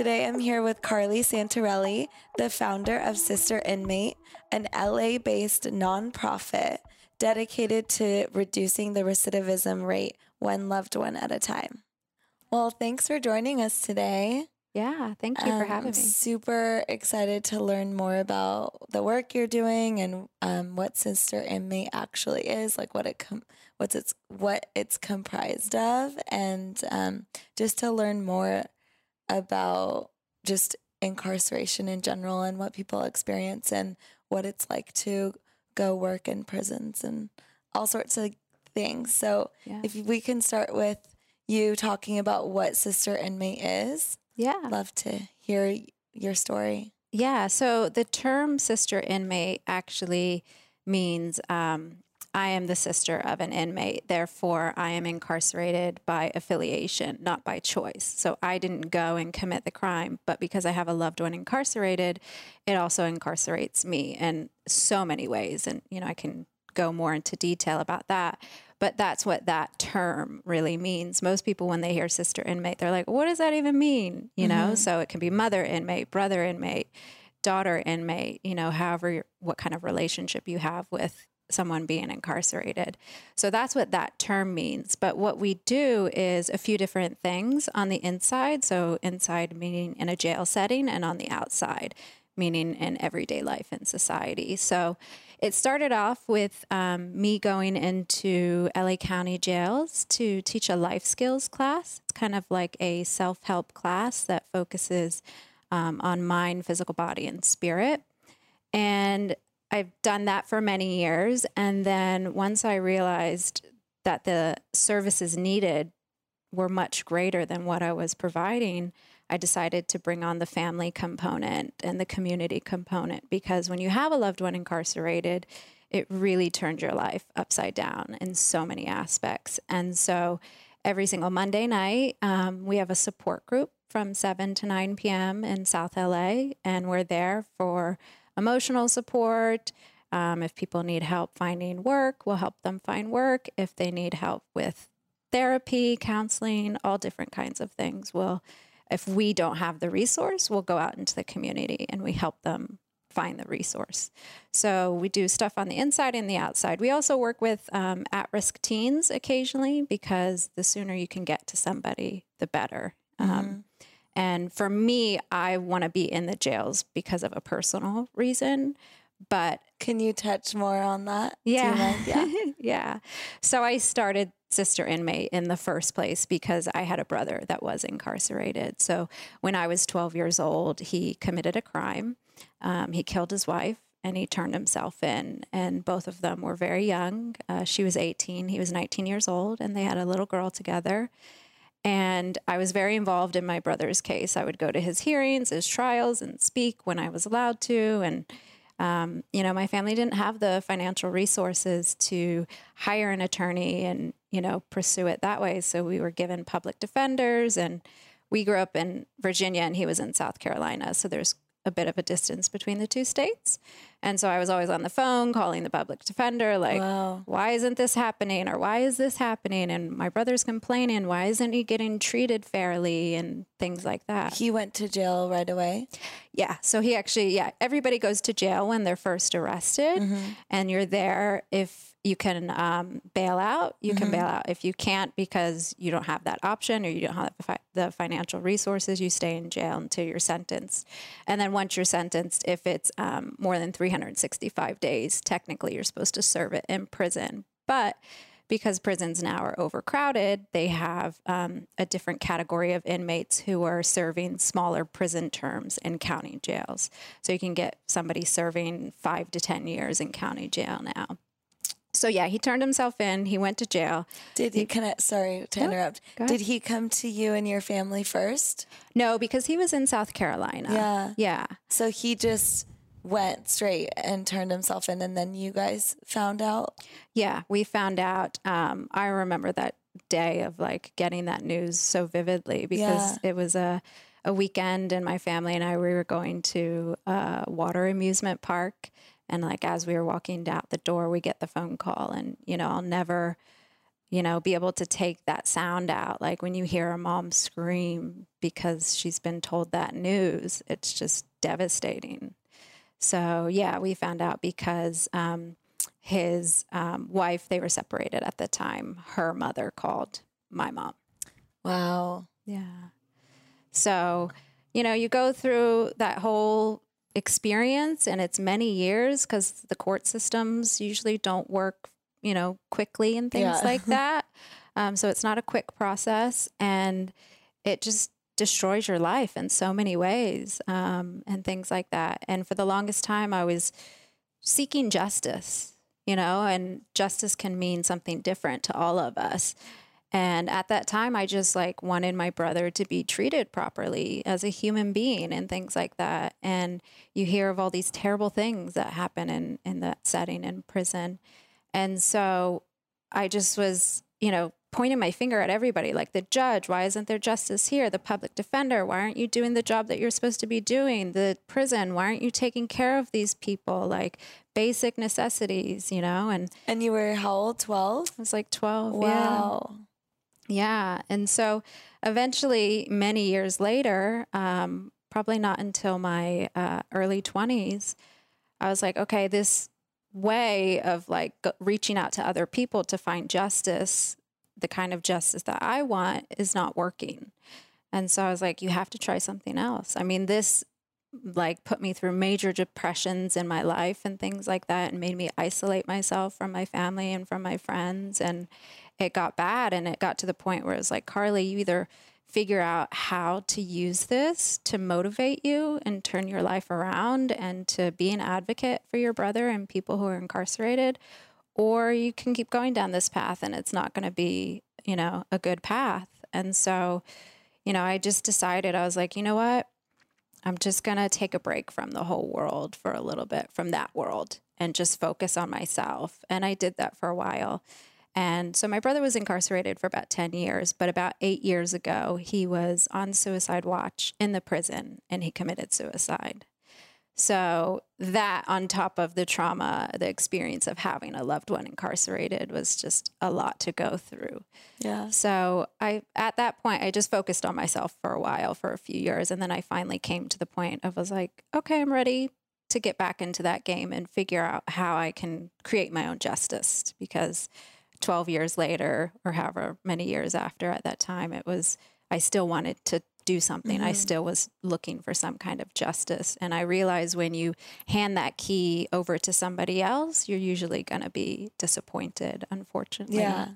Today I'm here with Carlee Santarelli, the founder of Sister Inmate, an LA based nonprofit dedicated to reducing the recidivism rate one loved one at a time. Well, thanks for joining us today. Yeah, thank you for Um, having me. Super excited to learn more about the work you're doing and um, what Sister Inmate actually is, like what it com- what's its what it's comprised of, and um, just to learn more about just incarceration in general and what people experience and what it's like to go work in prisons and all sorts of things. So, Yeah. if we can start with you talking about what Sister Inmate is Yeah. love to hear your story. Yeah. So the term sister inmate actually means um, I am the sister of an inmate. Therefore, I am incarcerated by affiliation, not by choice. So I didn't go and commit the crime, but because I have a loved one incarcerated, it also incarcerates me in so many ways. And, you know, I can go more into detail about that. But that's what that term really means. Most people, when they hear sister inmate, they're like, what does that even mean? You know, mm-hmm. so it can be mother inmate, brother inmate, daughter inmate, you know, however, what kind of relationship you have with someone being incarcerated. So that's what that term means. But what we do is a few different things on the inside. So, inside meaning in a jail setting, and on the outside, meaning in everyday life in society. So, it started off with um, me going into LA County jails to teach a life skills class. It's kind of like a self help class that focuses um, on mind, physical body, and spirit. And I've done that for many years. And then once I realized that the services needed were much greater than what I was providing, I decided to bring on the family component and the community component because when you have a loved one incarcerated, it really turns your life upside down in so many aspects. And so every single Monday night, um, we have a support group from 7 to 9 p.m. in South LA, and we're there for emotional support. Um, if people need help finding work, we'll help them find work. If they need help with therapy, counseling, all different kinds of things, we'll if we don't have the resource, we'll go out into the community and we help them find the resource. So we do stuff on the inside and the outside. We also work with um, at risk teens occasionally because the sooner you can get to somebody, the better. Um, and for me, I want to be in the jails because of a personal reason. But Can you touch more on that? Yeah. Yeah. yeah. So I started Sister Inmate in the first place because I had a brother that was incarcerated. So when I was 12 years old, he committed a crime. Um, he killed his wife and he turned himself in. And both of them were very young. Uh, she was 18, he was 19 years old, and they had a little girl together. And I was very involved in my brother's case. I would go to his hearings, his trials, and speak when I was allowed to. And um, you know, my family didn't have the financial resources to hire an attorney and, you know, pursue it that way. So we were given public defenders and we grew up in Virginia and he was in South Carolina. So there's a bit of a distance between the two states. And so I was always on the phone calling the public defender, like, Wow. why isn't this happening? Or why is this happening? And my brother's complaining, why isn't he getting treated fairly? And things like that. He went to jail right away. Yeah. So he actually, yeah, everybody goes to jail when they're first arrested, mm-hmm. and you're there if you can um, bail out, you can bail out. If you can't because you don't have that option or you don't have the, fi- the financial resources, you stay in jail until you're sentenced. And then once you're sentenced, if it's um, more than 365 days, technically you're supposed to serve it in prison. But because prisons now are overcrowded, they have um, a different category of inmates who are serving smaller prison terms in county jails. So you can get somebody serving five to 10 years in county jail now. So yeah, he turned himself in. He went to jail. Did he? Can I? Sorry to interrupt. Did he come to you and your family first? No, because he was in South Carolina. Yeah. Yeah. So he just went straight and turned himself in, and then you guys found out. Yeah, we found out. Um, I remember that day of like getting that news so vividly because it was a a weekend, and my family and I we were going to a water amusement park, and like as we were walking out the door, we get the phone call, and you know I'll never. you know, be able to take that sound out. Like when you hear a mom scream because she's been told that news, it's just devastating. So, yeah, we found out because um, his um, wife, they were separated at the time, her mother called my mom. Wow. Yeah. So, you know, you go through that whole experience and it's many years because the court systems usually don't work, you know, quickly and things Yeah. like that. Um, so it's not a quick process and it just destroys your life in so many ways um, and things like that. And for the longest time, I was seeking justice, you know, and justice can mean something different to all of us. And at that time, I just like wanted my brother to be treated properly as a human being and things like that. And you hear of all these terrible things that happen in, in that setting in prison. And so I just was, you know, pointing my finger at everybody like the judge, why isn't there justice here? The public defender, why aren't you doing the job that you're supposed to be doing? The prison, why aren't you taking care of these people? Like basic necessities, you know? And And you were how old? 12? I was like 12. Yeah. Wow. Yeah. And so eventually, many years later, um, probably not until my uh, early 20s, I was like, okay, this way of like reaching out to other people to find justice, the kind of justice that I want, is not working. And so I was like, you have to try something else. I mean, this like put me through major depressions in my life and things like that and made me isolate myself from my family and from my friends and it got bad and it got to the point where it was like Carlee you either figure out how to use this to motivate you and turn your life around and to be an advocate for your brother and people who are incarcerated or you can keep going down this path and it's not going to be you know a good path and so you know i just decided i was like you know what I'm just going to take a break from the whole world for a little bit, from that world, and just focus on myself. And I did that for a while. And so my brother was incarcerated for about 10 years, but about eight years ago, he was on suicide watch in the prison and he committed suicide. So, that on top of the trauma, the experience of having a loved one incarcerated was just a lot to go through. Yeah. So I at that point I just focused on myself for a while for a few years and then I finally came to the point of was like, okay, I'm ready to get back into that game and figure out how I can create my own justice because 12 years later or however many years after at that time it was I still wanted to do something. I mm-hmm. still was looking for some kind of justice and I realized when you hand that key over to somebody else, you're usually going to be disappointed unfortunately. Yeah.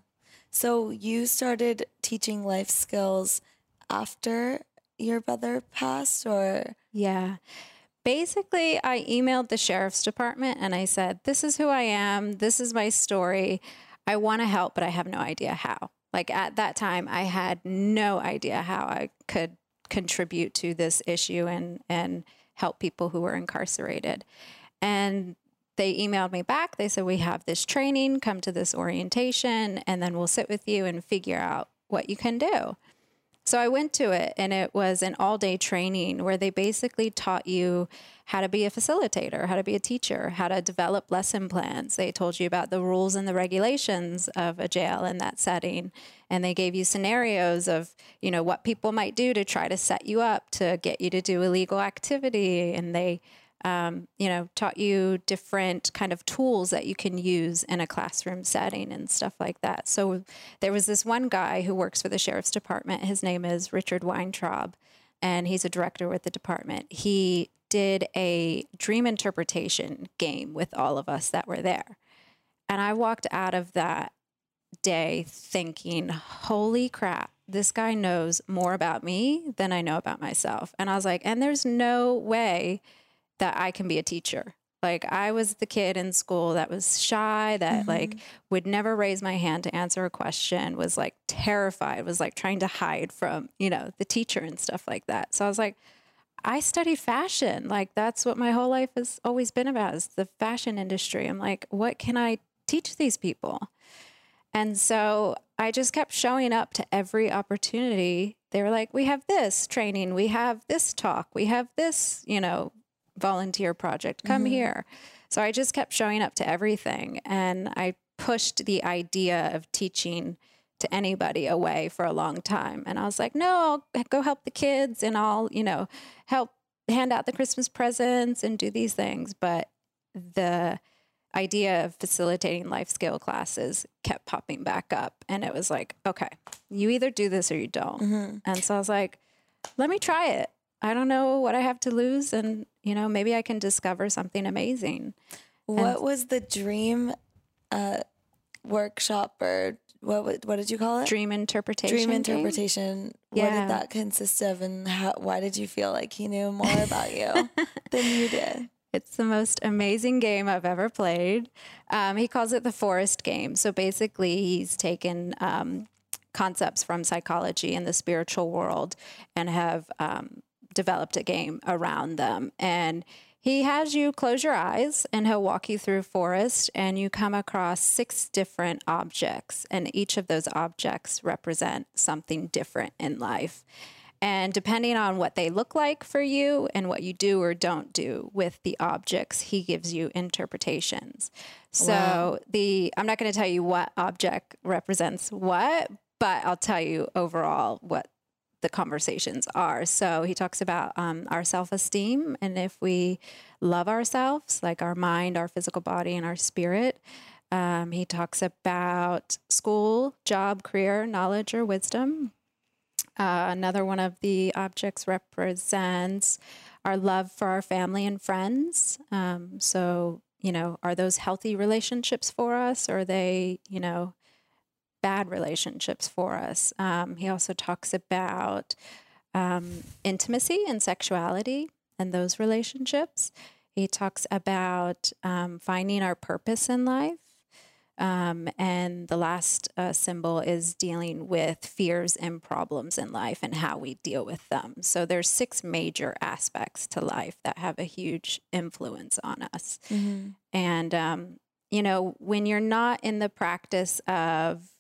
So you started teaching life skills after your brother passed or Yeah. Basically, I emailed the sheriff's department and I said, This is who I am. This is my story. I want to help, but I have no idea how. Like at that time, I had no idea how I could contribute to this issue and, and help people who were incarcerated. And they emailed me back. They said, We have this training, come to this orientation, and then we'll sit with you and figure out what you can do. So I went to it and it was an all day training where they basically taught you how to be a facilitator, how to be a teacher, how to develop lesson plans. They told you about the rules and the regulations of a jail in that setting. And they gave you scenarios of, you know, what people might do to try to set you up to get you to do illegal activity. And they, um, you know, taught you different kind of tools that you can use in a classroom setting and stuff like that. So there was this one guy who works for the sheriff's department. His name is Richard Weintraub, and he's a director with the department. He did a dream interpretation game with all of us that were there. And I walked out of that day thinking, holy crap, this guy knows more about me than I know about myself. And I was like, and there's no way that I can be a teacher. Like I was the kid in school that was shy, that like mm-hmm. would never raise my hand to answer a question, was like terrified, was like trying to hide from, you know, the teacher and stuff like that. So I was like, I studied fashion. Like that's what my whole life has always been about is the fashion industry. I'm like, what can I teach these people? And so I just kept showing up to every opportunity. They were like, we have this training, we have this talk, we have this, you know, volunteer project, come here. So I just kept showing up to everything. And I pushed the idea of teaching to anybody away for a long time. And I was like, no, I'll go help the kids and I'll, you know, help hand out the Christmas presents and do these things. But the idea of facilitating life skill classes kept popping back up. And it was like, okay, you either do this or you don't. Mm-hmm. And so I was like, let me try it. I don't know what I have to lose. And, you know, maybe I can discover something amazing. What was the dream uh, workshop or what what did you call it? Dream interpretation. Dream interpretation. What Yeah. did that consist of, and how? Why did you feel like he knew more about you than you did? It's the most amazing game I've ever played. Um, he calls it the forest game. So basically, he's taken um, concepts from psychology and the spiritual world and have um, developed a game around them. And he has you close your eyes and he'll walk you through forest and you come across six different objects and each of those objects represent something different in life. And depending on what they look like for you and what you do or don't do with the objects, he gives you interpretations. So Wow. the I'm not going to tell you what object represents what, but I'll tell you overall what the conversations are. So he talks about um, our self esteem and if we love ourselves, like our mind, our physical body, and our spirit. Um, he talks about school, job, career, knowledge, or wisdom. Uh, another one of the objects represents our love for our family and friends. Um, so, you know, are those healthy relationships for us? Or are they, you know, bad relationships for us? Um, he also talks about um, intimacy and sexuality and those relationships. He talks about um, finding our purpose in life. Um, and the last uh, symbol is dealing with fears and problems in life and how we deal with them. So there's six major aspects to life that have a huge influence on us. Mm-hmm. And um, you know, when you're not in the practice of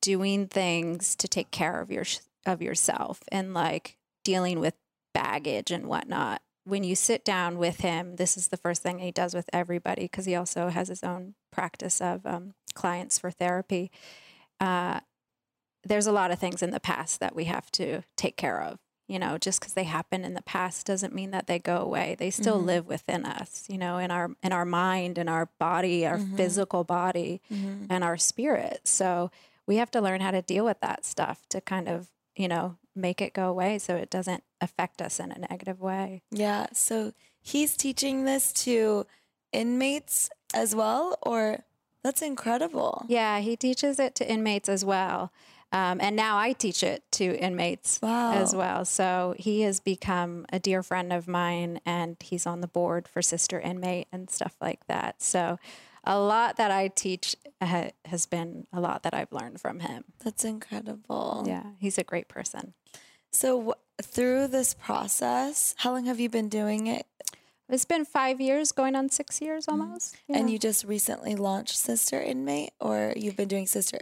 doing things to take care of your of yourself and like dealing with baggage and whatnot, when you sit down with him, this is the first thing he does with everybody because he also has his own practice of um, clients for therapy. Uh, there's a lot of things in the past that we have to take care of. You know, just because they happen in the past doesn't mean that they go away. They still Mhm. live within us. You know, in our in our mind, in our body, our Mhm. physical body, Mm-hmm. and our spirit. So we have to learn how to deal with that stuff to kind of you know make it go away so it doesn't affect us in a negative way. Yeah. So he's teaching this to inmates as well, or that's incredible. Yeah, he teaches it to inmates as well. Um, and now I teach it to inmates Wow. as well. So he has become a dear friend of mine and he's on the board for Sister Inmate and stuff like that. So a lot that I teach ha- has been a lot that I've learned from him. That's incredible. Yeah, he's a great person. So w- through this process, how long have you been doing it? It's been five years, going on six years almost. And Yeah. you just recently launched Sister Inmate, or you've been doing Sister,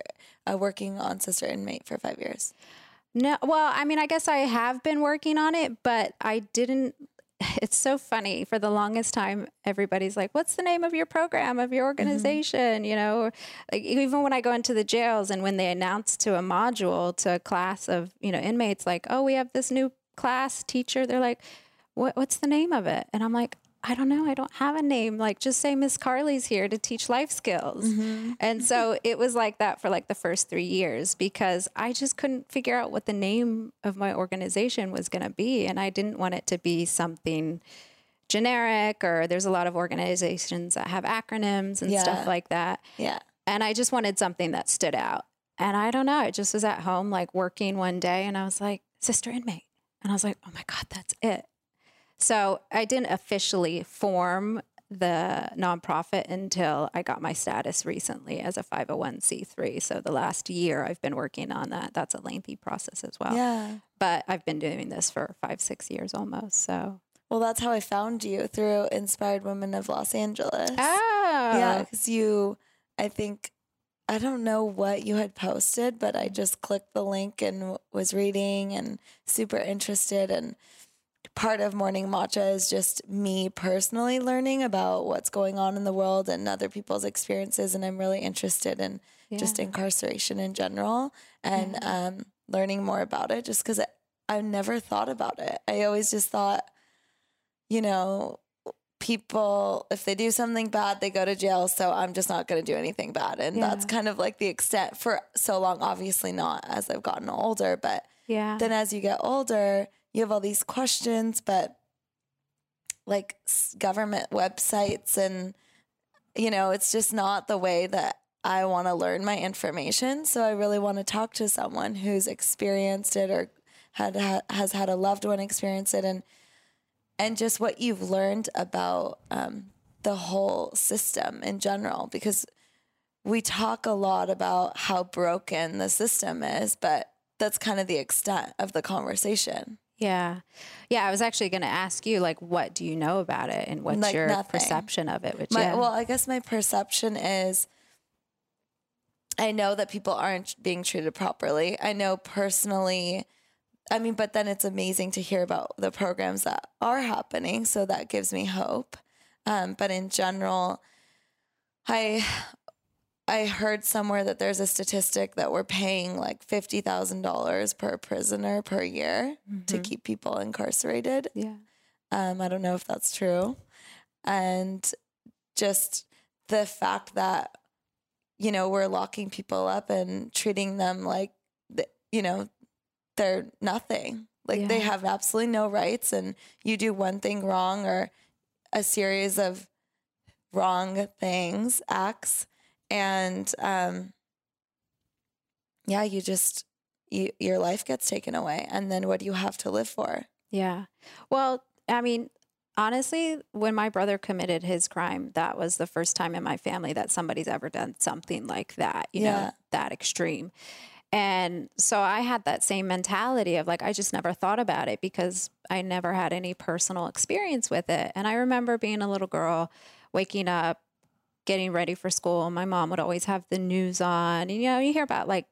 uh, working on Sister Inmate for five years? No, well, I mean, I guess I have been working on it, but I didn't. It's so funny. For the longest time, everybody's like, "What's the name of your program of your mm-hmm. organization?" You know, like even when I go into the jails and when they announce to a module to a class of you know inmates, like, "Oh, we have this new class teacher," they're like, "What? What's the name of it?" And I'm like, "I don't know. I don't have a name. Like, just say Miss Carlee's here to teach life skills." Mm-hmm. And so it was like that for like the first three years because I just couldn't figure out what the name of my organization was going to be. And I didn't want it to be something generic or there's a lot of organizations that have acronyms and Yeah. stuff like that. Yeah. And I just wanted something that stood out. And I don't know, I just was at home like working one day and I was like, Sister Inmate. And I was like, oh my God, that's it. So I didn't officially form the nonprofit until I got my status recently as a 501c3. So the last year I've been working on that. That's a lengthy process as well. Yeah. But I've been doing this for five, six years almost. So, Well, that's how I found you through Inspired Women of Los Angeles. oh, Yeah, because you, I think, I don't know what you had posted, but I just clicked the link and was reading and super interested and part of morning matcha is just me personally learning about what's going on in the world and other people's experiences and i'm really interested in just incarceration in general and um, learning more about it just because i've never thought about it. I always just thought you know people if they do something bad they go to jail so i'm just not going to do anything bad. And that's kind of like the extent for so long obviously not as i've gotten older but Yeah. then as you get older, you have all these questions, but like government websites and you know, it's just not the way that I want to learn my information. So I really want to talk to someone who's experienced it or had ha- has had a loved one experience it and and just what you've learned about um, the whole system in general because we talk a lot about how broken the system is, but that's kind of the extent of the conversation. Yeah. Yeah. I was actually going to ask you, like, what do you know about it and what's Like your nothing. perception of it? Which, My, yeah. Well, I guess my perception is I know that people aren't being treated properly. I know personally, I mean, but then it's amazing to hear about the programs that are happening. So that gives me hope. Um, but in general, I I heard somewhere that there's a statistic that we're paying like fifty thousand dollars per prisoner per year to keep people incarcerated. yeah. Um, I don't know if that's true. And just the fact that, you know, we're locking people up and treating them like, you know, they're nothing. Like they have absolutely no rights. And you do one thing wrong or a series of wrong things, acts. And um, yeah, you just, you, your life gets taken away. And then what do you have to live for? Yeah. Well, I mean, honestly, when my brother committed his crime, that was the first time in my family that somebody's ever done something like that, you Yeah. know, that extreme. And so I had that same mentality of like, I just never thought about it because I never had any personal experience with it. And I remember being a little girl, waking up, getting ready for school. My mom would always have the news on. And, you know, you hear about like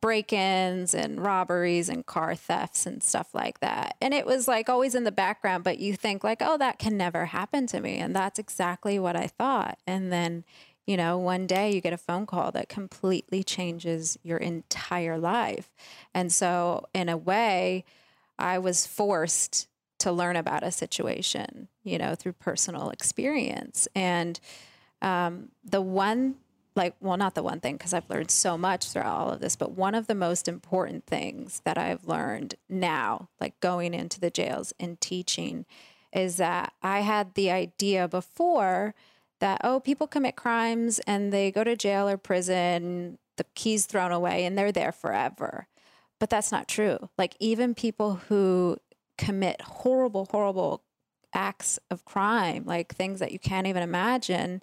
break ins and robberies and car thefts and stuff like that. And it was like always in the background, but you think, like, oh, that can never happen to me. And that's exactly what I thought. And then, you know, one day you get a phone call that completely changes your entire life. And so, in a way, I was forced to learn about a situation, you know, through personal experience. And um, the one like well not the one thing because i've learned so much throughout all of this but one of the most important things that i've learned now like going into the jails and teaching is that i had the idea before that oh people commit crimes and they go to jail or prison the keys thrown away and they're there forever. But that's not true. Like even people who commit horrible horrible acts of crime like things that you can't even imagine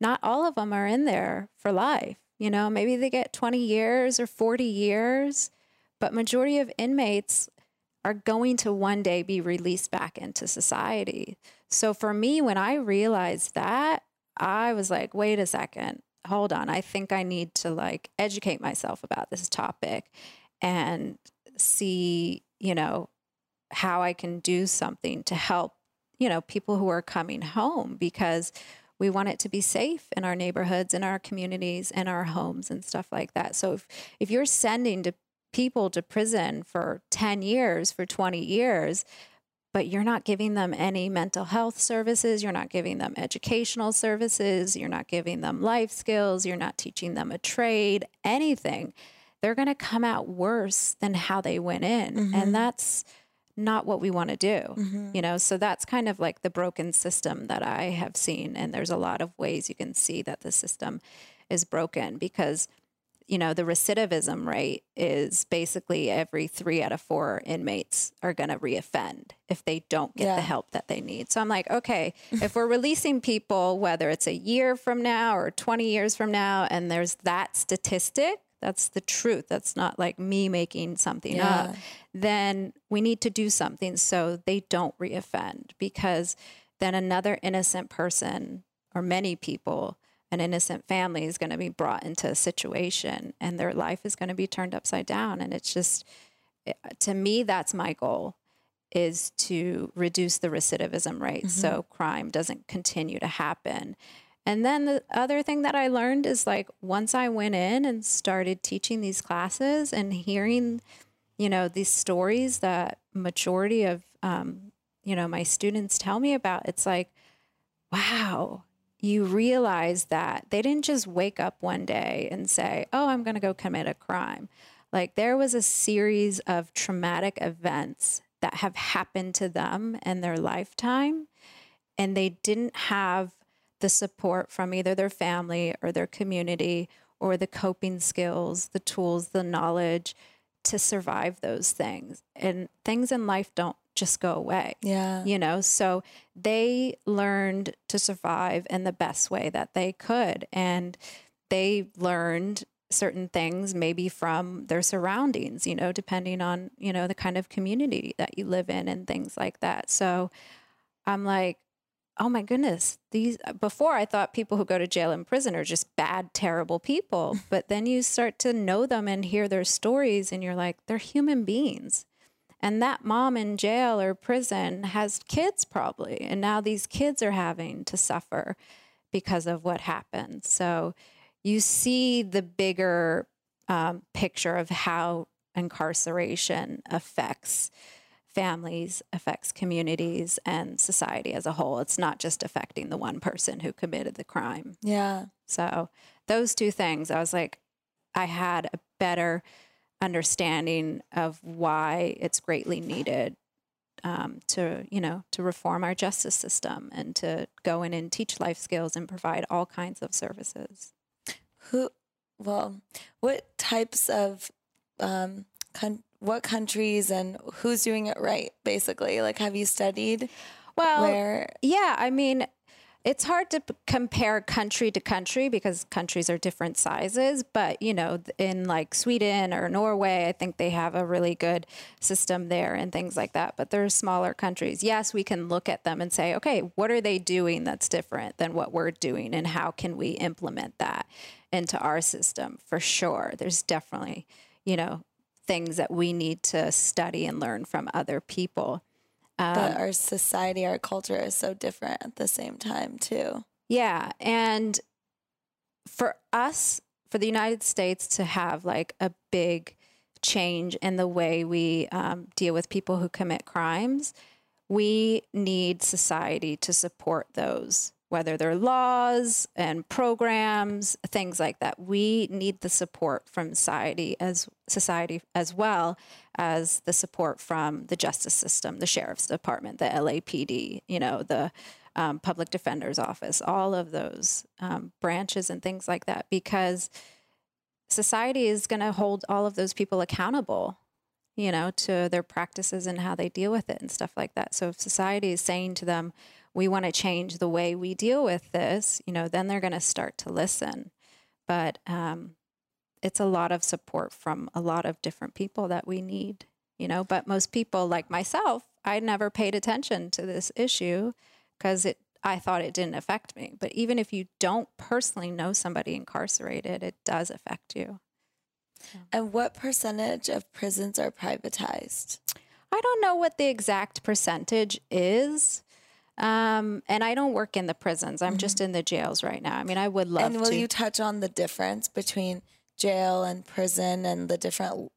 not all of them are in there for life. You know, maybe they get 20 years or 40 years, but majority of inmates are going to one day be released back into society. So for me, when I realized that, I was like, wait a second, hold on. I think I need to like educate myself about this topic and see, you know, how I can do something to help, you know, people who are coming home because we want it to be safe in our neighborhoods, in our communities, in our homes and stuff like that. So if, if you're sending to people to prison for 10 years, for 20 years, but you're not giving them any mental health services, you're not giving them educational services, you're not giving them life skills, you're not teaching them a trade, anything, they're going to come out worse than how they went in. And mm-hmm. that's not what we want to do. Mm-hmm. You know, so that's kind of like the broken system that I have seen. And there's a lot of ways you can see that the system is broken because, you know, the recidivism rate is basically every three out of four inmates are going to reoffend if they don't get Yeah. the help that they need. So I'm like, okay, if we're releasing people, whether it's a year from now or 20 years from now, and there's that statistic, that's the truth. That's not like me making something up. Then we need to do something so they don't reoffend because then another innocent person or many people, an innocent family is going to be brought into a situation and their life is going to be turned upside down. And it's just, to me, that's my goal is to reduce the recidivism rate Mm-hmm. so crime doesn't continue to happen. And then the other thing that I learned is like once I went in and started teaching these classes and hearing, you know, these stories that majority of, um, you know, my students tell me about, it's like, wow, you realize that they didn't just wake up one day and say, oh, I'm going to go commit a crime. Like there was a series of traumatic events that have happened to them in their lifetime, and they didn't have the support from either their family or their community or the coping skills, the tools, the knowledge to survive those things. And things in life don't just go away Yeah. you know so they learned to survive in the best way that they could and they learned certain things maybe from their surroundings you know depending on you know the kind of community that you live in and things like that so i'm like oh my goodness these before i thought people who go to jail and prison are just bad terrible people but then you start to know them and hear their stories and you're like they're human beings and that mom in jail or prison has kids probably. And now these kids are having to suffer because of what happened. So you see the bigger um, picture of how incarceration affects families, affects communities, and society as a whole. It's not just affecting the one person who committed the crime. Yeah. So those two things, I was like, I had a better understanding of why it's greatly needed um, to, you know, to reform our justice system and to go in and teach life skills and provide all kinds of services. Who, well, what types of, um, con- what countries and who's doing it right, basically? Like, have you studied Well, where? Yeah, I mean, it's hard to p- compare country to country because countries are different sizes. But, you know, in like Sweden or Norway, I think they have a really good system there and things like that. But they're smaller countries. Yes, we can look at them and say, okay, what are they doing that's different than what we're doing? And how can we implement that into our system? For sure. There's definitely, you know, things that we need to study and learn from other people. but our society, our culture is so different at the same time, too. Yeah. And for us, for the United States to have like a big change in the way we um, deal with people who commit crimes, we need society to support those, whether they're laws and programs, things like that. We need the support from society as society as well as the support from the justice system, the sheriff's department, the LAPD, you know, the um, public defender's office, all of those um, branches and things like that, because society is going to hold all of those people accountable, you know, to their practices and how they deal with it and stuff like that. So if society is saying to them, we want to change the way we deal with this, you know, then they're going to start to listen. But um, it's a lot of support from a lot of different people that we need, you know. But most people, like myself, I never paid attention to this issue because it I thought it didn't affect me. But even if you don't personally know somebody incarcerated, it does affect you. And what percentage of prisons are privatized? I don't know what the exact percentage is. Um, and I don't work in the prisons. I'm just in the jails right now. I mean, I would love to and will to. you touch on the difference between jail and prison and the different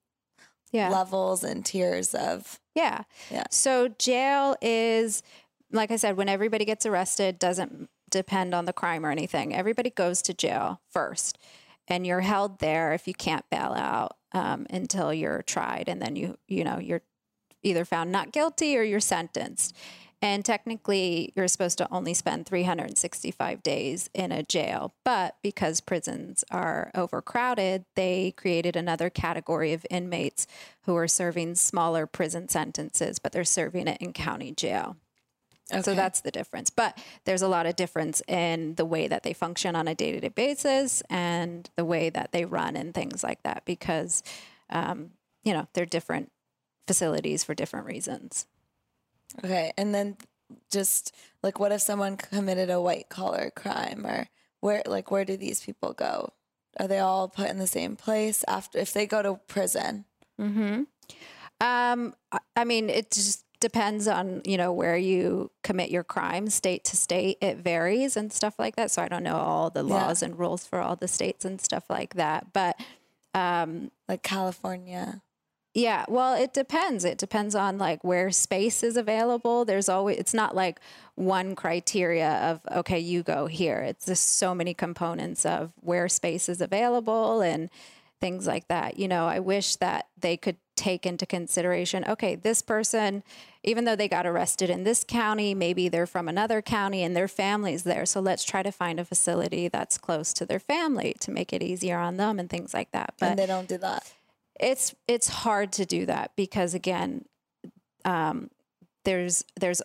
yeah. levels and tiers of? Yeah. Yeah. So jail is, like I said, when everybody gets arrested, doesn't depend on the crime or anything. Everybody goes to jail first, and you're held there if you can't bail out um, until you're tried, and then you you know you're either found not guilty or you're sentenced. And technically, you're supposed to only spend 365 days in a jail. But because prisons are overcrowded, they created another category of inmates who are serving smaller prison sentences, but they're serving it in county jail. Okay. So that's the difference. But there's a lot of difference in the way that they function on a day to day basis and the way that they run and things like that because, um, you know, they're different facilities for different reasons. Okay. And then just like what if someone committed a white collar crime or where like where do these people go? Are they all put in the same place after if they go to prison? Mm-hmm. Um, I- mean, it just depends on you know where you commit your crime state to state it varies and stuff like that so i don't know all the Yeah. laws and rules for all the states and stuff like that but um Like California. Yeah well it depends. It depends on like where space is available. There's always it's not like one criteria of okay you go here. It's just so many components of where space is available and things like that. You know i wish that they could take into consideration okay this person even though they got arrested in this county maybe they're from another county and their family's there. So let's try to find a facility that's close to their family to make it easier on them and things like that. But and they don't do that. It's it's hard to do that because again um, there's there's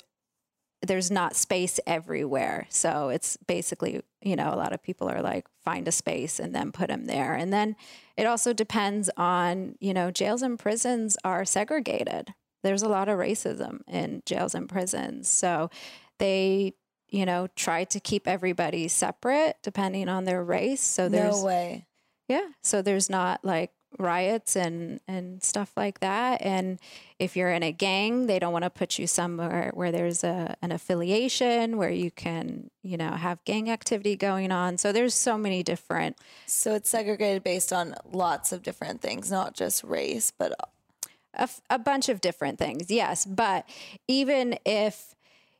there's not space everywhere. So it's basically you know a lot of people are like find a space and then put them there. And then it also depends on you know jails and prisons are segregated. There's a lot of racism in jails and prisons. So they you know try to keep everybody separate depending on their race. So there's No way. yeah. So there's not like riots and and stuff like that. And if you're in a gang, they don't want to put you somewhere where there's a an affiliation where you can, you know, have gang activity going on. So there's so many different So it's segregated based on lots of different things, not just race, but a, f- a bunch of different things. Yes, but even if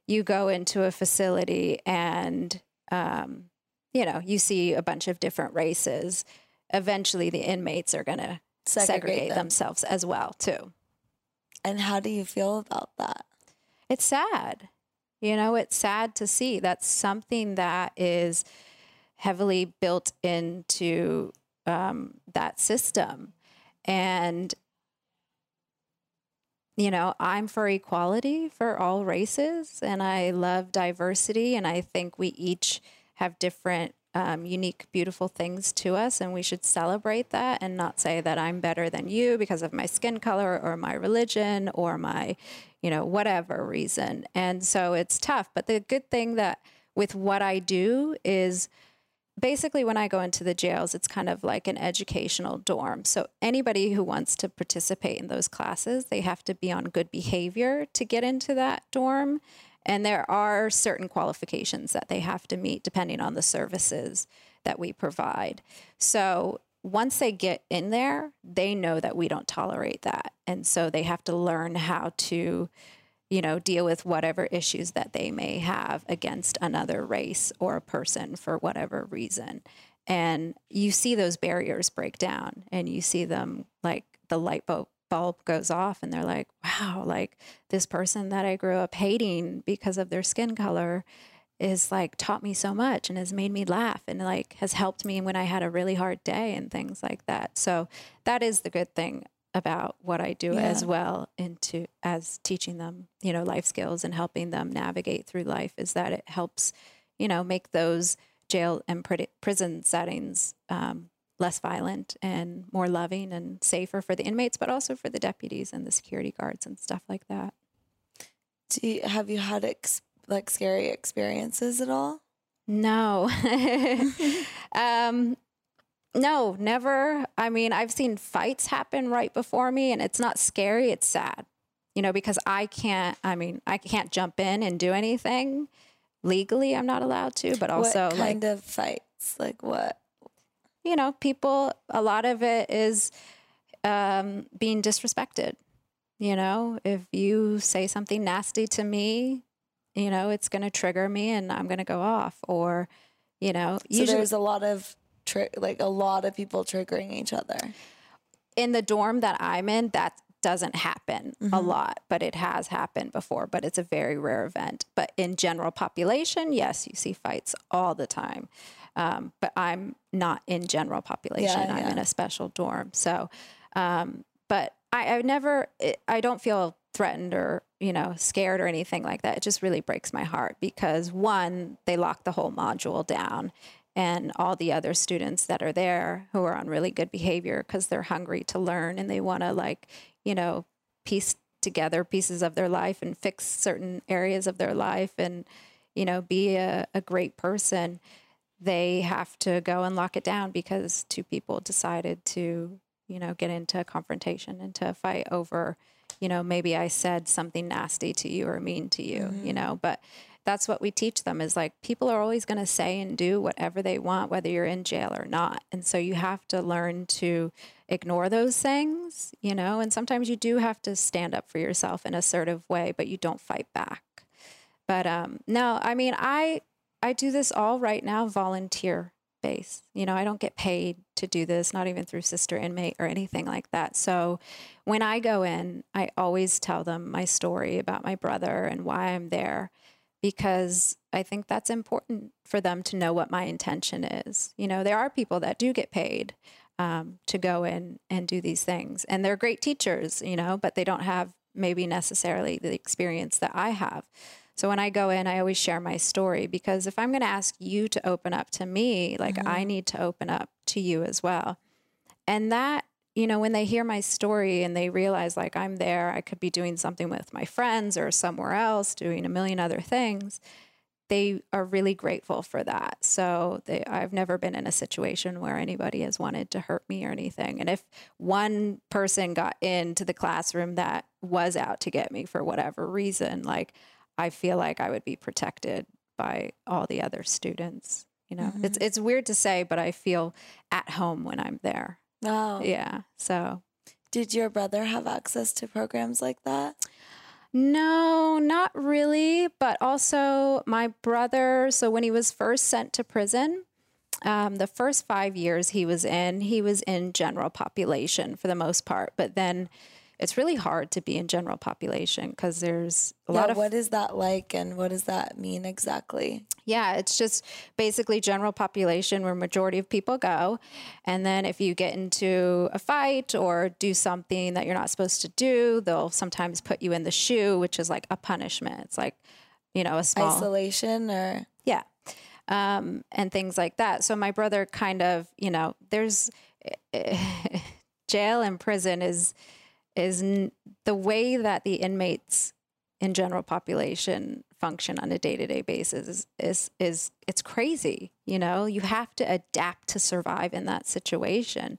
you go into a facility and um, you know you see a bunch of different races, eventually the inmates are going to segregate, segregate them. themselves as well too. And how do you feel about that? it's sad. You know, it's sad to see. That's something that is heavily built into um, that system. And, you know, I'm for equality for all races and I love diversity. And I think we each have different, um, unique, beautiful things to us. And we should celebrate that and not say that I'm better than you because of my skin color or my religion or my, you know, whatever reason. And so it's tough. But the good thing that with what I do is basically when I go into the jails, it's kind of like an educational dorm. So anybody who wants to participate in those classes, they have to be on good behavior to get into that dorm. And there are certain qualifications that they have to meet depending on the services that we provide. So once they get in there, they know that we don't tolerate that. And so they have to learn how to, you know, deal with whatever issues that they may have against another race or a person for whatever reason. And you see those barriers break down and you see them like the light bulb bulb goes off and they're like, wow, like this person that I grew up hating because of their skin color is like taught me so much and has made me laugh and like has helped me when I had a really hard day and things like that. So that is the good thing about what I do as well into as teaching them, you know, life skills and helping them navigate through life is that it helps, you know, make those jail and pri- prison settings um, less violent and more loving and safer for the inmates, but also for the deputies and the security guards and stuff like that. Do you, have you had ex- like scary experiences at all? No. um, no, never. I mean, I've seen fights happen right before me, and it's not scary, it's sad. You know, because I can't, I mean, I can't jump in and do anything legally. I'm not allowed to, but also, what like, kind of fights? Like what? You know, people, a lot of it is um, being disrespected. You know, if you say something nasty to me, you know, it's going to trigger me and I'm going to go off. Or, you know, So usually there's a lot of tri- like a lot of people triggering each other. in the dorm that I'm in, that doesn't happen a Mhm. lot, but it has happened before, but it's a very rare event. But in general population, yes, you see fights all the time. Um, but I'm not in general population. Yeah, I'm yeah. in a special dorm. So, um, but I, I've never, it, I don't feel threatened or, you know, scared or anything like that. It just really breaks my heart because one, they lock the whole module down and all the other students that are there who are on really good behavior because they're hungry to learn and they want to like you know piece together pieces of their life and fix certain areas of their life and you know be a, a great person they have to go and lock it down because two people decided to you know get into a confrontation into a fight over you know, maybe I said something nasty to you or mean to you, you know, but that's what we teach them is like people are always going to say and do whatever they want, whether you're in jail or not. And so you have to learn to ignore those things, you know, and sometimes you do have to stand up for yourself in an assertive way, but you don't fight back. But um, no, I mean, I I do this all right now volunteer base. You know, I don't get paid to do this, not even through Sister Inmate or anything like that. So when I go in, I always tell them my story about my brother and why I'm there because I think that's important for them to know what my intention is. You know, there are people that do get paid um, to go in and do these things, and they're great teachers, you know, but they don't have maybe necessarily the experience that I have. So when I go in, I always share my story because if I'm going to ask you to open up to me, like I mm-hmm. need to open up to you as well. And that, you know, when they hear my story and they realize like I'm there, I could be doing something with my friends or somewhere else, doing a million other things. They are really grateful for that. So they, I've never been in a situation where anybody has wanted to hurt me or anything. And if one person got into the classroom that was out to get me for whatever reason, like I feel like I would be protected by all the other students. You know, it's it's weird to say, but I feel at home when I'm there. Oh, Yeah. So Did your brother have access to programs like that? no, not really. But also my brother. So when he was first sent to prison, um, the first five years he was in, he was in general population for the most part. But then it's really hard to be in general population because there's a yeah, lot of what is that like and what does that mean exactly? Yeah, it's just basically general population where majority of people go. And then if you get into a fight or do something that you're not supposed to do, they'll sometimes put you in the SHU, which is like a punishment. It's like, you know, a small Isolation or yeah. Um, and things like that. So my brother kind of, you know, there's jail and prison is is n- the way that the inmates in general population function on a day-to-day basis is, is is it's crazy you know? You have to adapt to survive in that situation.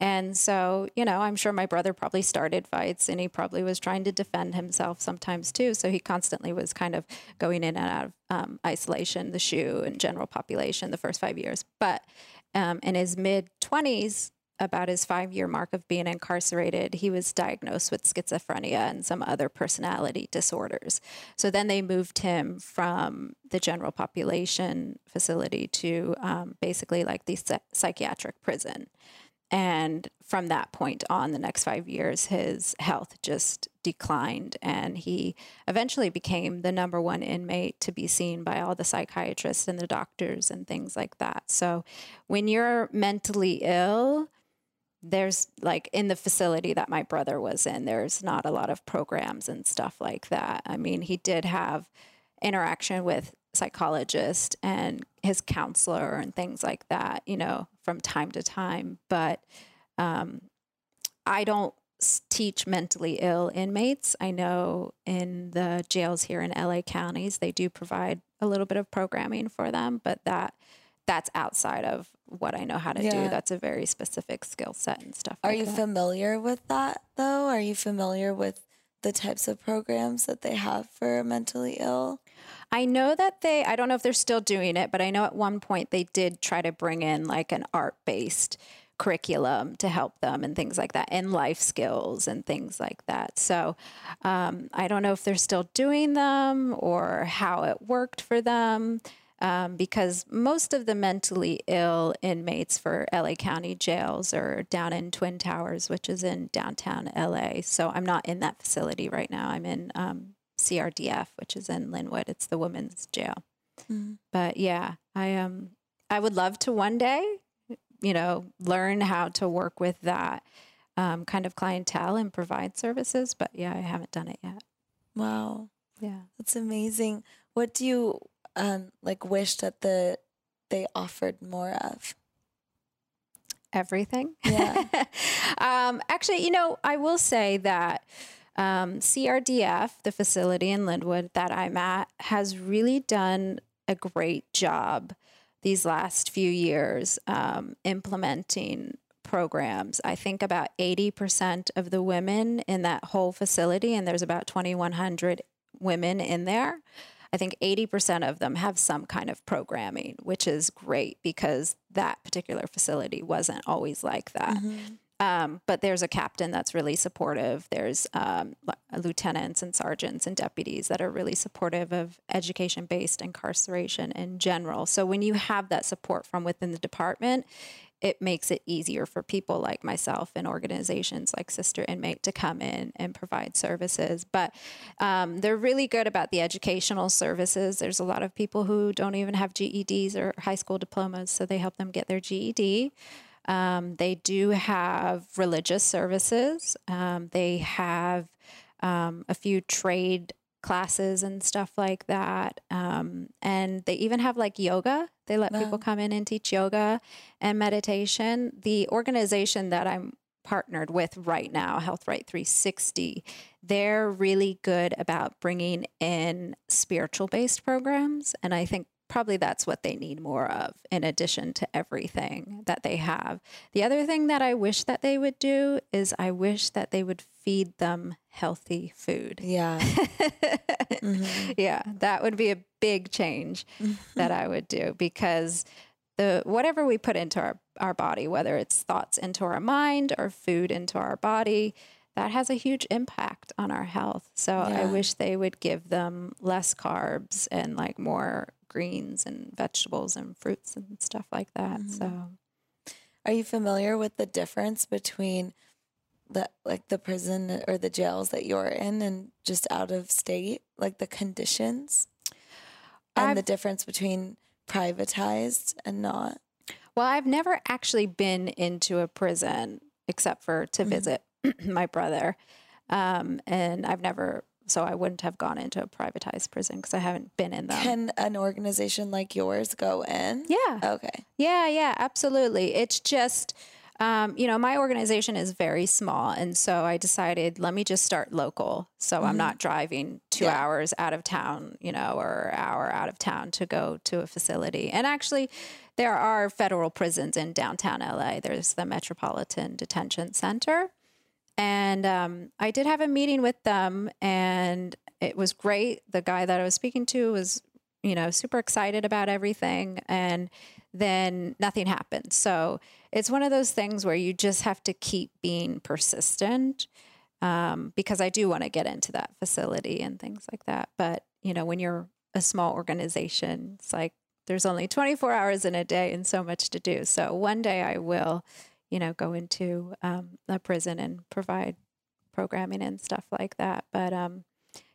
And so you know i'm sure my brother probably started fights and he probably was trying to defend himself sometimes too. So he constantly was kind of going in and out of um, isolation the SHU and general population the first five years. But um, in his mid 20s about his five year mark of being incarcerated, he was diagnosed with schizophrenia and some other personality disorders. So then they moved him from the general population facility to um, basically like the psychiatric prison. And from that point on, the next five years, his health just declined. And he eventually became the number one inmate to be seen by all the psychiatrists and the doctors and things like that. So when you're mentally ill, there's like in the facility that my brother was in, there's not a lot of programs and stuff like that. I mean, he did have interaction with psychologist and his counselor and things like that, you know, from time to time. But um, I don't teach mentally ill inmates. I know in the jails here in LA counties, they do provide a little bit of programming for them, but that that's outside of what I know how to Yeah. do. That's a very specific skill set and stuff. Are like you that. familiar with that though? Are you familiar with the types of programs that they have for mentally ill? I know that they, I don't know if they're still doing it, but I know at one point they did try to bring in like an art based curriculum to help them and things like that, and life skills and things like that. So um, I don't know if they're still doing them or how it worked for them. Um, because most of the mentally ill inmates for LA County jails are down in Twin Towers, which is in downtown LA. So I'm not in that facility right now. I'm in um, CRDF, which is in Lynwood. It's the women's jail. Mhm. But yeah, I um I would love to one day, you know, learn how to work with that um, kind of clientele and provide services. But yeah, I haven't done it yet. Wow, Yeah. that's amazing. What do you um like wish that the they offered more of? everything. Yeah. um, actually, you know, I will say that um, CRDF, the facility in Lynwood that I'm at, has really done a great job these last few years um, implementing programs. I think about 80% of the women in that whole facility, and there's about 2,100 women in there. I think 80% of them have some kind of programming, which is great because that particular facility wasn't always like that. Mm-hmm. Um, but there's a captain that's really supportive. There's um, lieutenants and sergeants and deputies that are really supportive of education based incarceration in general. So when you have that support from within the department, it makes it easier for people like myself and organizations like Sister Inmate to come in and provide services. But um, they're really good about the educational services. There's a lot of people who don't even have GEDs or high school diplomas, so they help them get their GED. Um, they do have religious services. Um, they have um, a few trade classes and stuff like that. Um, and they even have like yoga. They let wow. people come in and teach yoga and meditation. The organization that I'm partnered with right now, Health Right 360, they're really good about bringing in spiritual based programs. And I think probably that's what they need more of in addition to everything that they have. The other thing that I wish that they would do is I wish that they would feed them healthy food. Yeah. mm-hmm. Yeah, that would be a big change that I would do because the whatever we put into our our body, whether it's thoughts into our mind or food into our body, that has a huge impact on our health. So yeah. I wish they would give them less carbs and like more greens and vegetables and fruits and stuff like that. Mm-hmm. So, are you familiar with the difference between the like the prison or the jails that you're in and just out of state, like the conditions and I've, the difference between privatized and not? Well, I've never actually been into a prison except for to mm-hmm. visit my brother. Um, and I've never so I wouldn't have gone into a privatized prison because I haven't been in them. Can an organization like yours go in? Yeah. Okay. Yeah, yeah, absolutely. It's just, um, you know, my organization is very small. And so I decided, let me just start local. So mm-hmm. I'm not driving two yeah. hours out of town, you know, or hour out of town to go to a facility. And actually, there are federal prisons in downtown LA. There's the Metropolitan Detention Center. And um, I did have a meeting with them, and it was great. The guy that I was speaking to was, you know, super excited about everything. And then nothing happened. So it's one of those things where you just have to keep being persistent um, because I do want to get into that facility and things like that. But, you know, when you're a small organization, it's like there's only 24 hours in a day and so much to do. So one day I will you know, go into um, a prison and provide programming and stuff like that. But um,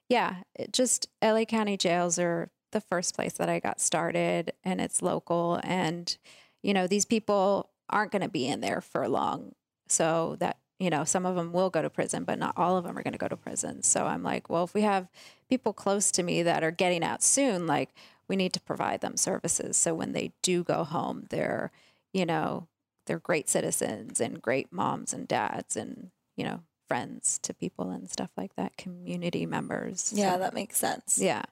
yeah, just LA County jails are the first place that I got started, and it's local. And you know, these people aren't going to be in there for long, so that you know, some of them will go to prison, but not all of them are going to go to prison. So I'm like, well, if we have people close to me that are getting out soon, like we need to provide them services. So when they do go home, they're, you know, they're great citizens and great moms and dads and you know friends to people and stuff like that community members. Yeah so, that makes sense. Yeah.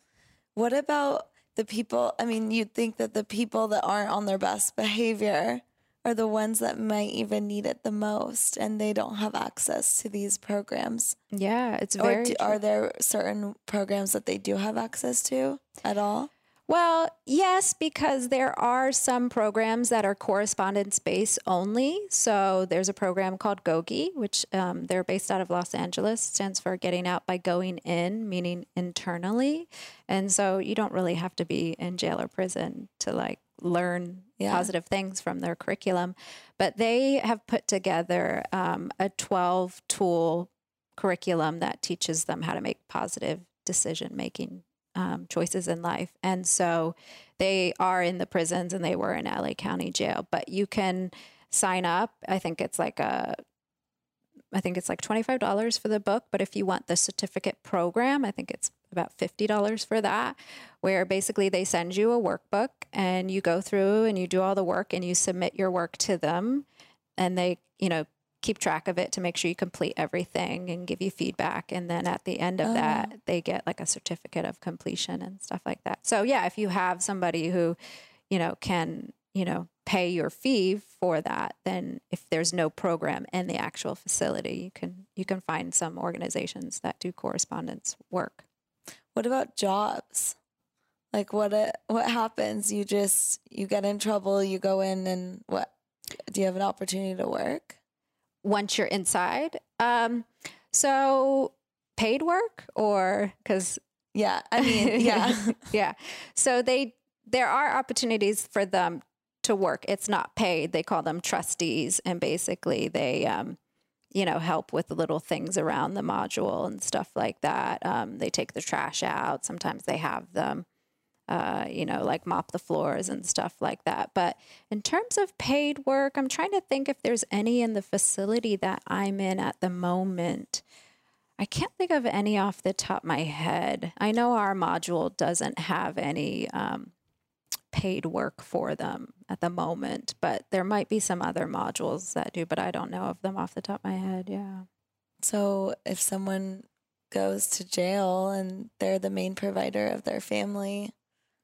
What about the people i mean you'd think that the people that aren't on their best behavior are the ones that might even need it the most and they don't have access to these programs. Yeah it's very or do, are there certain programs that they do have access to at all well, yes, because there are some programs that are correspondence based only. So there's a program called GOGI, which um, they're based out of Los Angeles, stands for Getting Out by Going In, meaning internally. And so you don't really have to be in jail or prison to like learn yeah. positive things from their curriculum. But they have put together um, a 12 tool curriculum that teaches them how to make positive decision making um, choices in life. And so they are in the prisons and they were in LA County Jail. But you can sign up. I think it's like a I think it's like $25 for the book, but if you want the certificate program, I think it's about $50 for that, where basically they send you a workbook and you go through and you do all the work and you submit your work to them and they, you know, keep track of it to make sure you complete everything and give you feedback. And then at the end of oh. that, they get like a certificate of completion and stuff like that. So yeah, if you have somebody who, you know, can you know, pay your fee for that, then if there's no program in the actual facility, you can you can find some organizations that do correspondence work. What about jobs? Like what it, what happens? You just you get in trouble, you go in and what do you have an opportunity to work? Once you're inside, um, so paid work or because Yeah, I mean, yeah. yeah. So they there are opportunities for them to work. It's not paid. They call them trustees, and basically they, um, you know, help with the little things around the module and stuff like that. Um, they take the trash out. Sometimes they have them, uh, you know, like mop the floors and stuff like that. But in terms of paid work, I'm trying to think if there's any in the facility that I'm in at the moment. I can't think of any off the top of my head. I know our module doesn't have any um, paid work for them at the moment, but there might be some other modules that do, but I don't know of them off the top of my head. Yeah. So if someone goes to jail and they're the main provider of their family,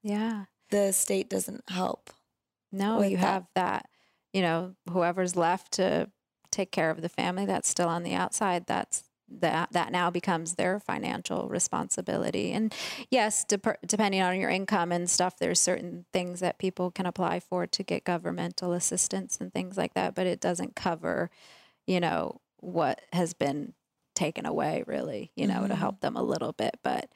Yeah. the state doesn't help. No, you that- have that, you know, whoever's left to take care of the family that's still on the outside, that's that that now becomes their financial responsibility. And yes, dep- depending on your income and stuff, there's certain things that people can apply for to get governmental assistance and things like that, but it doesn't cover, you know, what has been taken away really, you know, to Mhm. help them a little bit, but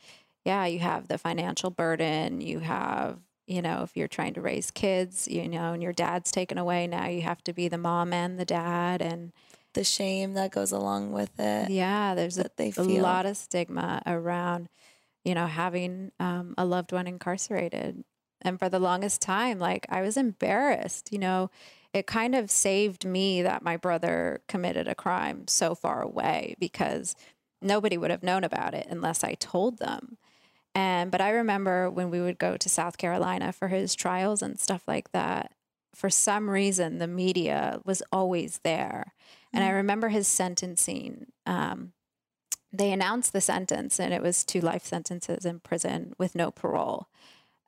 yeah, you have the financial burden, you have you know, if you're trying to raise kids, you know, and your dad's taken away, now you have to be the mom and the dad. And The shame that goes along with it yeah, there's a, a lot of stigma around, you know, having um, a loved one incarcerated. And for the longest time, like I was embarrassed, you know, it kind of saved me that my brother committed a crime so far away because nobody would have known about it unless I told them. And but I remember when we would go to South Carolina for his trials and stuff like that, for some reason the media was always there. And I Mm. remember his sentencing. Um, they announced the sentence, and it was two life sentences in prison with no parole.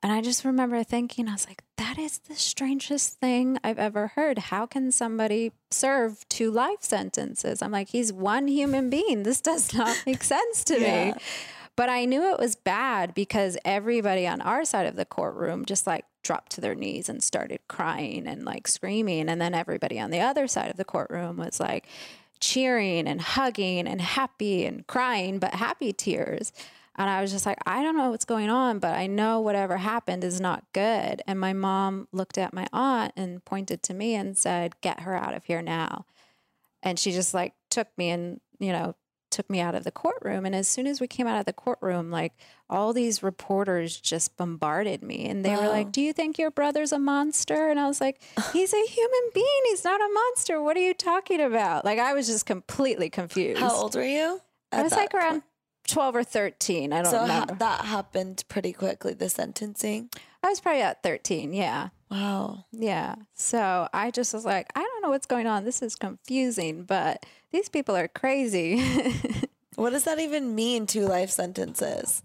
And I just remember thinking, I was like, that is the strangest thing I've ever heard. How can somebody serve two life sentences? I'm like, he's one human being. This does not make sense to Yeah. me. But I knew it was bad because everybody on our side of the courtroom just like dropped to their knees and started crying and like screaming. And then everybody on the other side of the courtroom was like cheering and hugging and happy and crying, but happy tears. And I was just like, I don't know what's going on, but I know whatever happened is not good. And my mom looked at my aunt and pointed to me and said, Get her out of here now. And she just like took me and, you know, took me out of the courtroom. And as soon as we came out of the courtroom, like all these reporters just bombarded me and they were like, Do you think your brother's a monster? And I was like, He's a human being. He's not a monster. What are you talking about? Like I was just completely confused. How old were you? I was like around point? 12 or 13. I don't So ha- remember. that happened pretty quickly. The sentencing. I was probably at 13. Yeah. Wow. Yeah. So I just was like, I don't know what's going on. This is confusing, but these people are crazy. What does that even mean? Two life sentences.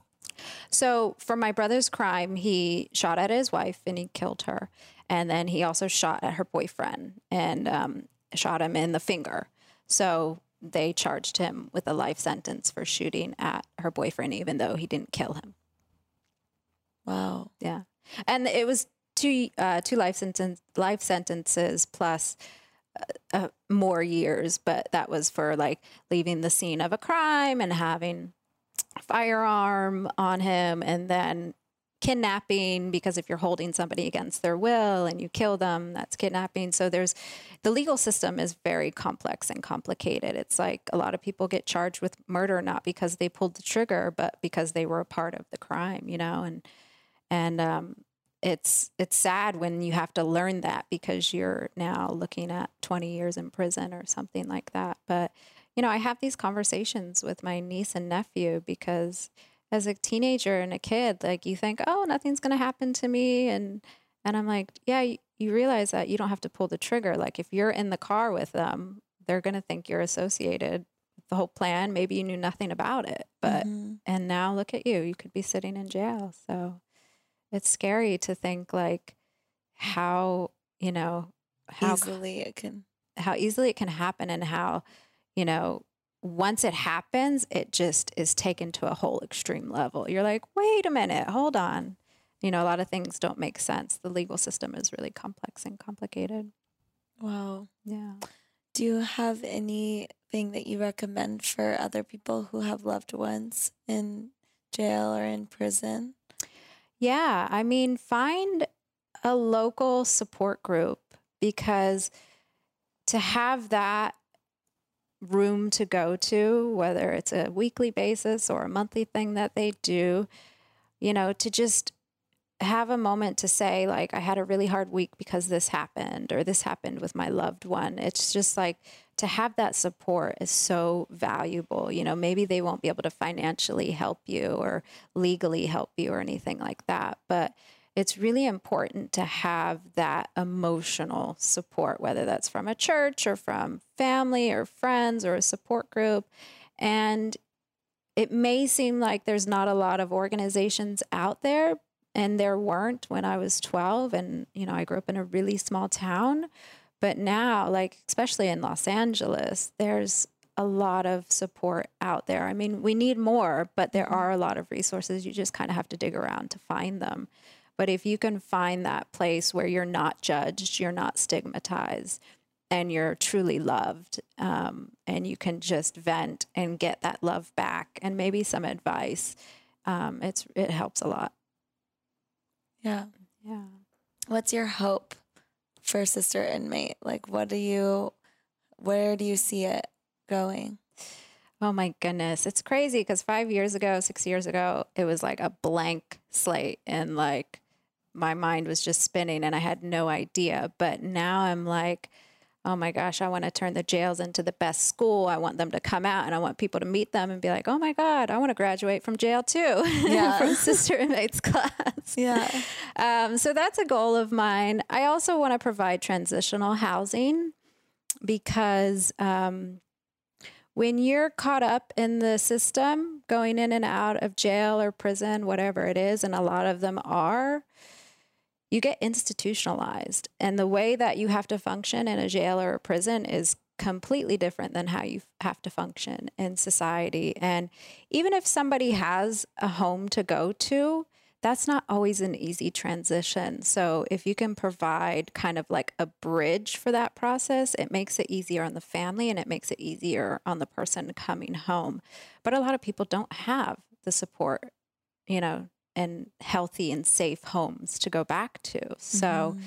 so for my brother's crime, he shot at his wife and he killed her. And then he also shot at her boyfriend and um, shot him in the finger. So they charged him with a life sentence for shooting at her boyfriend, even though he didn't kill him. Wow. Yeah, and it was two uh, two life sentence life sentences plus uh, uh, more years, but that was for like leaving the scene of a crime and having a firearm on him, and then kidnapping because if you're holding somebody against their will and you kill them that's kidnapping. So there's the legal system is very complex and complicated. It's like a lot of people get charged with murder not because they pulled the trigger but because they were a part of the crime you know and and um, it's it's sad when you have to learn that because you're now looking at 20 years in prison or something like that. But you know i have these conversations with my niece and nephew because as a teenager and a kid like you think oh nothing's going to happen to me and and i'm like yeah you, you realize that you don't have to pull the trigger. Like if you're in the car with them they're going to think you're associated with the whole plan. Maybe you knew nothing about it but Mhm. and now look at you. You could be sitting in jail. So it's scary to think like how you know, how easily it can. how easily it can happen and how, you know, once it happens, it just is taken to a whole extreme level. You're like, wait a minute, hold on. You know, a lot of things don't make sense. The legal system is really complex and complicated. Wow. Yeah. Do you have anything that you recommend for other people who have loved ones in jail or in prison? Yeah. I mean, find a local support group because to have that room to go to, whether it's a weekly basis or a monthly thing that they do, you know, to just have a moment to say, like, I had a really hard week because this happened or this happened with my loved one. It's just like to have that support is so valuable. You know, maybe they won't be able to financially help you or legally help you or anything like that, but it's really important to have that emotional support, whether that's from a church or from family or friends or a support group. And it may seem like there's not a lot of organizations out there, and there weren't when I was 12. And, you know, I grew up in a really small town. But now, like, especially in Los Angeles, there's a lot of support out there. I mean, we need more, but there are a lot of resources. You just kind of have to dig around to find them. But if you can find that place where you're not judged, you're not stigmatized, and you're truly loved, um, and you can just vent and get that love back and maybe some advice, um, it's it helps a lot. Yeah. Yeah. What's your hope for Sister Inmate? Like, what do you, where do you see it going? Oh my goodness. It's crazy because five years ago, six years ago, it was like a blank slate and like my mind was just spinning and I had no idea. But now I'm like, oh my gosh, I want to turn the jails into the best school. I want them to come out and I want people to meet them and be like, oh my God, I want to graduate from jail too. Yeah. from Sister Inmates class. Yeah. Um, so that's a goal of mine. I also want to provide transitional housing because um, when you're caught up in the system, going in and out of jail or prison, whatever it is, and a lot of them are, you get institutionalized. And the way that you have to function in a jail or a prison is completely different than how you have to function in society. And even if somebody has a home to go to, that's not always an easy transition. So, if you can provide kind of like a bridge for that process, it makes it easier on the family and it makes it easier on the person coming home. But a lot of people don't have the support, you know, and healthy and safe homes to go back to. So,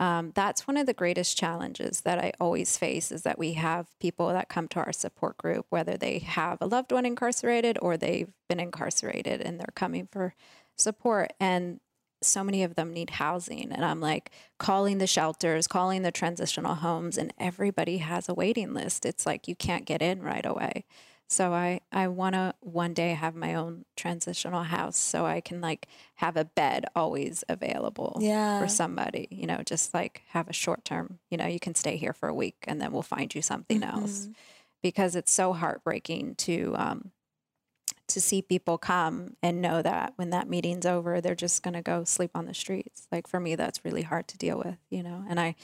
um, that's one of the greatest challenges that I always face is that we have people that come to our support group, whether they have a loved one incarcerated or they've been incarcerated and they're coming for support. And so many of them need housing. And I'm like calling the shelters, calling the transitional homes, and everybody has a waiting list. It's like you can't get in right away. So I, I want to one day have my own transitional house so I can like have a bed always available Yeah. for somebody, you know, just like have a short term, you know, you can stay here for a week and then we'll find you something else Mhm. because it's so heartbreaking to, um, to see people come and know that when that meeting's over, they're just going to go sleep on the streets. Like for me, that's really hard to deal with, you know, and I,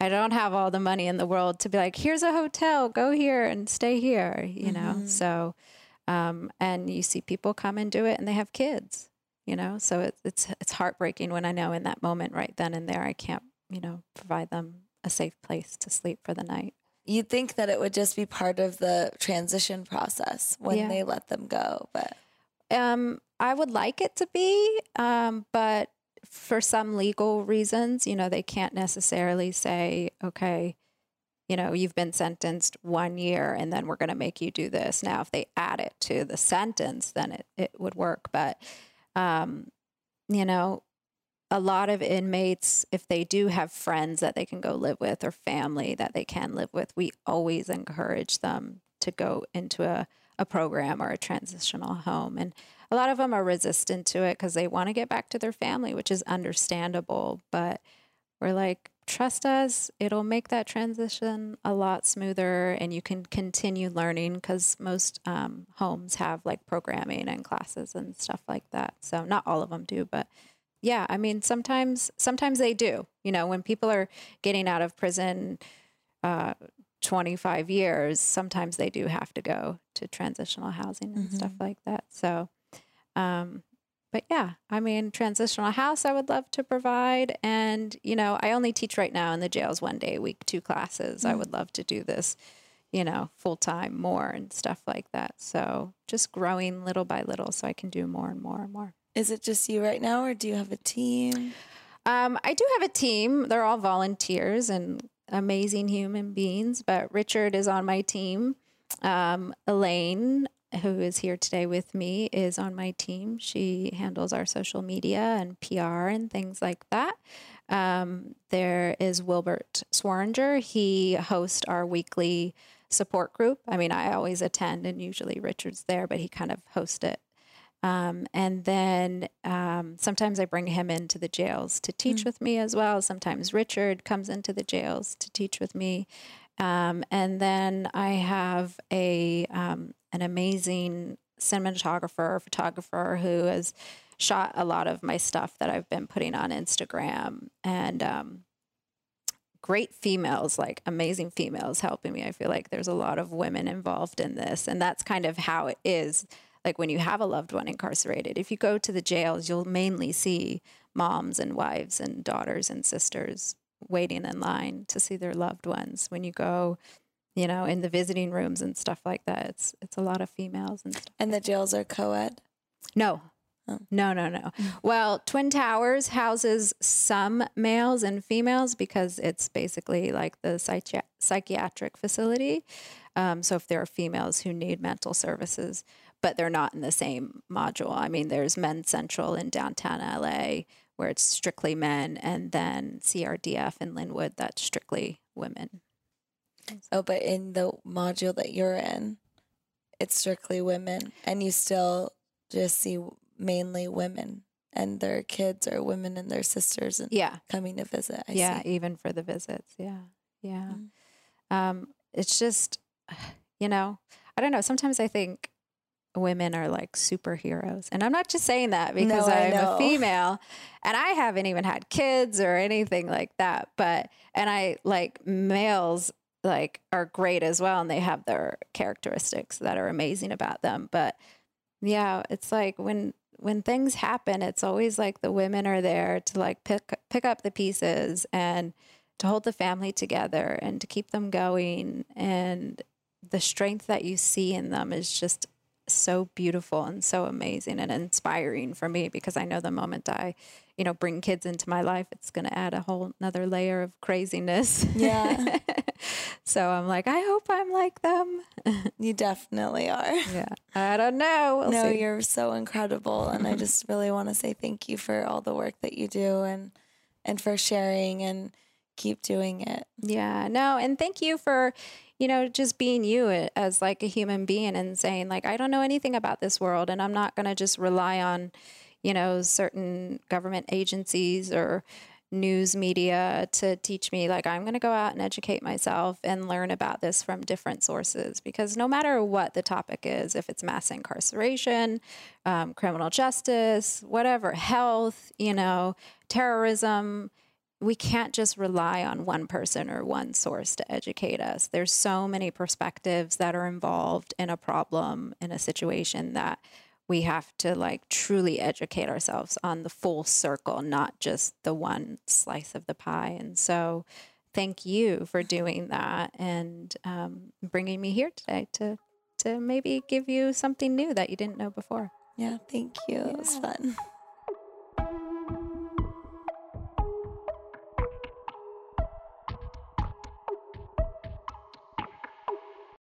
I don't have all the money in the world to be like, here's a hotel, go here and stay here, you know? Mhm. So, um, and you see people come and do it and they have kids, you know? So it's, it's, it's heartbreaking when I know in that moment right then and there, I can't, you know, provide them a safe place to sleep for the night. You'd think that it would just be part of the transition process when Yeah. they let them go, but Um, I would like it to be, um, but for some legal reasons, you know, they can't necessarily say, okay, you know, you've been sentenced one year and then we're going to make you do this. Now, if they add it to the sentence, then it, it would work. But, um, you know, a lot of inmates, if they do have friends that they can go live with or family that they can live with, we always encourage them to go into a, a program or a transitional home. And a lot of them are resistant to it because they want to get back to their family, which is understandable. But we're like, trust us, it'll make that transition a lot smoother and you can continue learning because most um, homes have like programming and classes and stuff like that. So, not all of them do, but yeah, I mean, sometimes sometimes they do. You know, when people are getting out of prison, uh, 25 years, sometimes they do have to go to transitional housing and mm-hmm. stuff like that. So, um, but yeah, I mean, transitional house I would love to provide. And, you know, I only teach right now in the jails one day a week, two classes. Mm-hmm. I would love to do this, you know, full time more and stuff like that. So just growing little by little so I can do more and more and more. Is it just you right now or do you have a team? Um, I do have a team. They're all volunteers and amazing human beings, but Richard is on my team. Um, Elaine, who is here today with me, is on my team. She handles our social media and PR and things like that. Um, there is Wilbert Swaringer. He hosts our weekly support group. I mean, I always attend, and usually Richard's there, but he kind of hosts it um, and then um, sometimes I bring him into the jails to teach mm. with me as well. Sometimes Richard comes into the jails to teach with me. Um, and then I have a um, an amazing cinematographer, photographer who has shot a lot of my stuff that I've been putting on Instagram and um, great females, like amazing females helping me. I feel like there's a lot of women involved in this, and that's kind of how it is like when you have a loved one incarcerated. If you go to the jails, you'll mainly see moms and wives and daughters and sisters waiting in line to see their loved ones. When you go, you know, in the visiting rooms and stuff like that, it's it's a lot of females and stuff. And the jails are co-ed? No. Oh. No, no, no. Well, Twin Towers houses some males and females because it's basically like the psychi- psychiatric facility. Um, so if there are females who need mental services, but they're not in the same module. I mean, there's Men's Central in downtown LA where it's strictly men, and then CRDF in Lynwood that's strictly women. Oh, but in the module that you're in, it's strictly women, and you still just see mainly women and their kids or women and their sisters and yeah coming to visit I yeah see. even for the visits yeah yeah mm-hmm. um it's just you know i don't know sometimes i think women are like superheroes. And I'm not just saying that because no, I'm a female and I haven't even had kids or anything like that. But, and I like males like are great as well. And they have their characteristics that are amazing about them. But yeah, it's like when, when things happen, it's always like the women are there to like pick, pick up the pieces and to hold the family together and to keep them going. And the strength that you see in them is just so beautiful and so amazing and inspiring for me because I know the moment I, you know, bring kids into my life, it's going to add a whole another layer of craziness. Yeah. so I'm like, I hope I'm like them. you definitely are. Yeah. I don't know. We'll no, see. you're so incredible. And I just really want to say thank you for all the work that you do and, and for sharing and keep doing it. Yeah. No. And thank you for, you know, just being you as like a human being and saying, like, I don't know anything about this world and I'm not going to just rely on, you know, certain government agencies or news media to teach me. Like, I'm going to go out and educate myself and learn about this from different sources because no matter what the topic is, if it's mass incarceration, um, criminal justice, whatever, health, you know, terrorism, we can't just rely on one person or one source to educate us. There's so many perspectives that are involved in a problem, in a situation that we have to like truly educate ourselves on the full circle, not just the one slice of the pie. And so, thank you for doing that and um, bringing me here today to to maybe give you something new that you didn't know before. Yeah, thank you. Yeah. It was fun.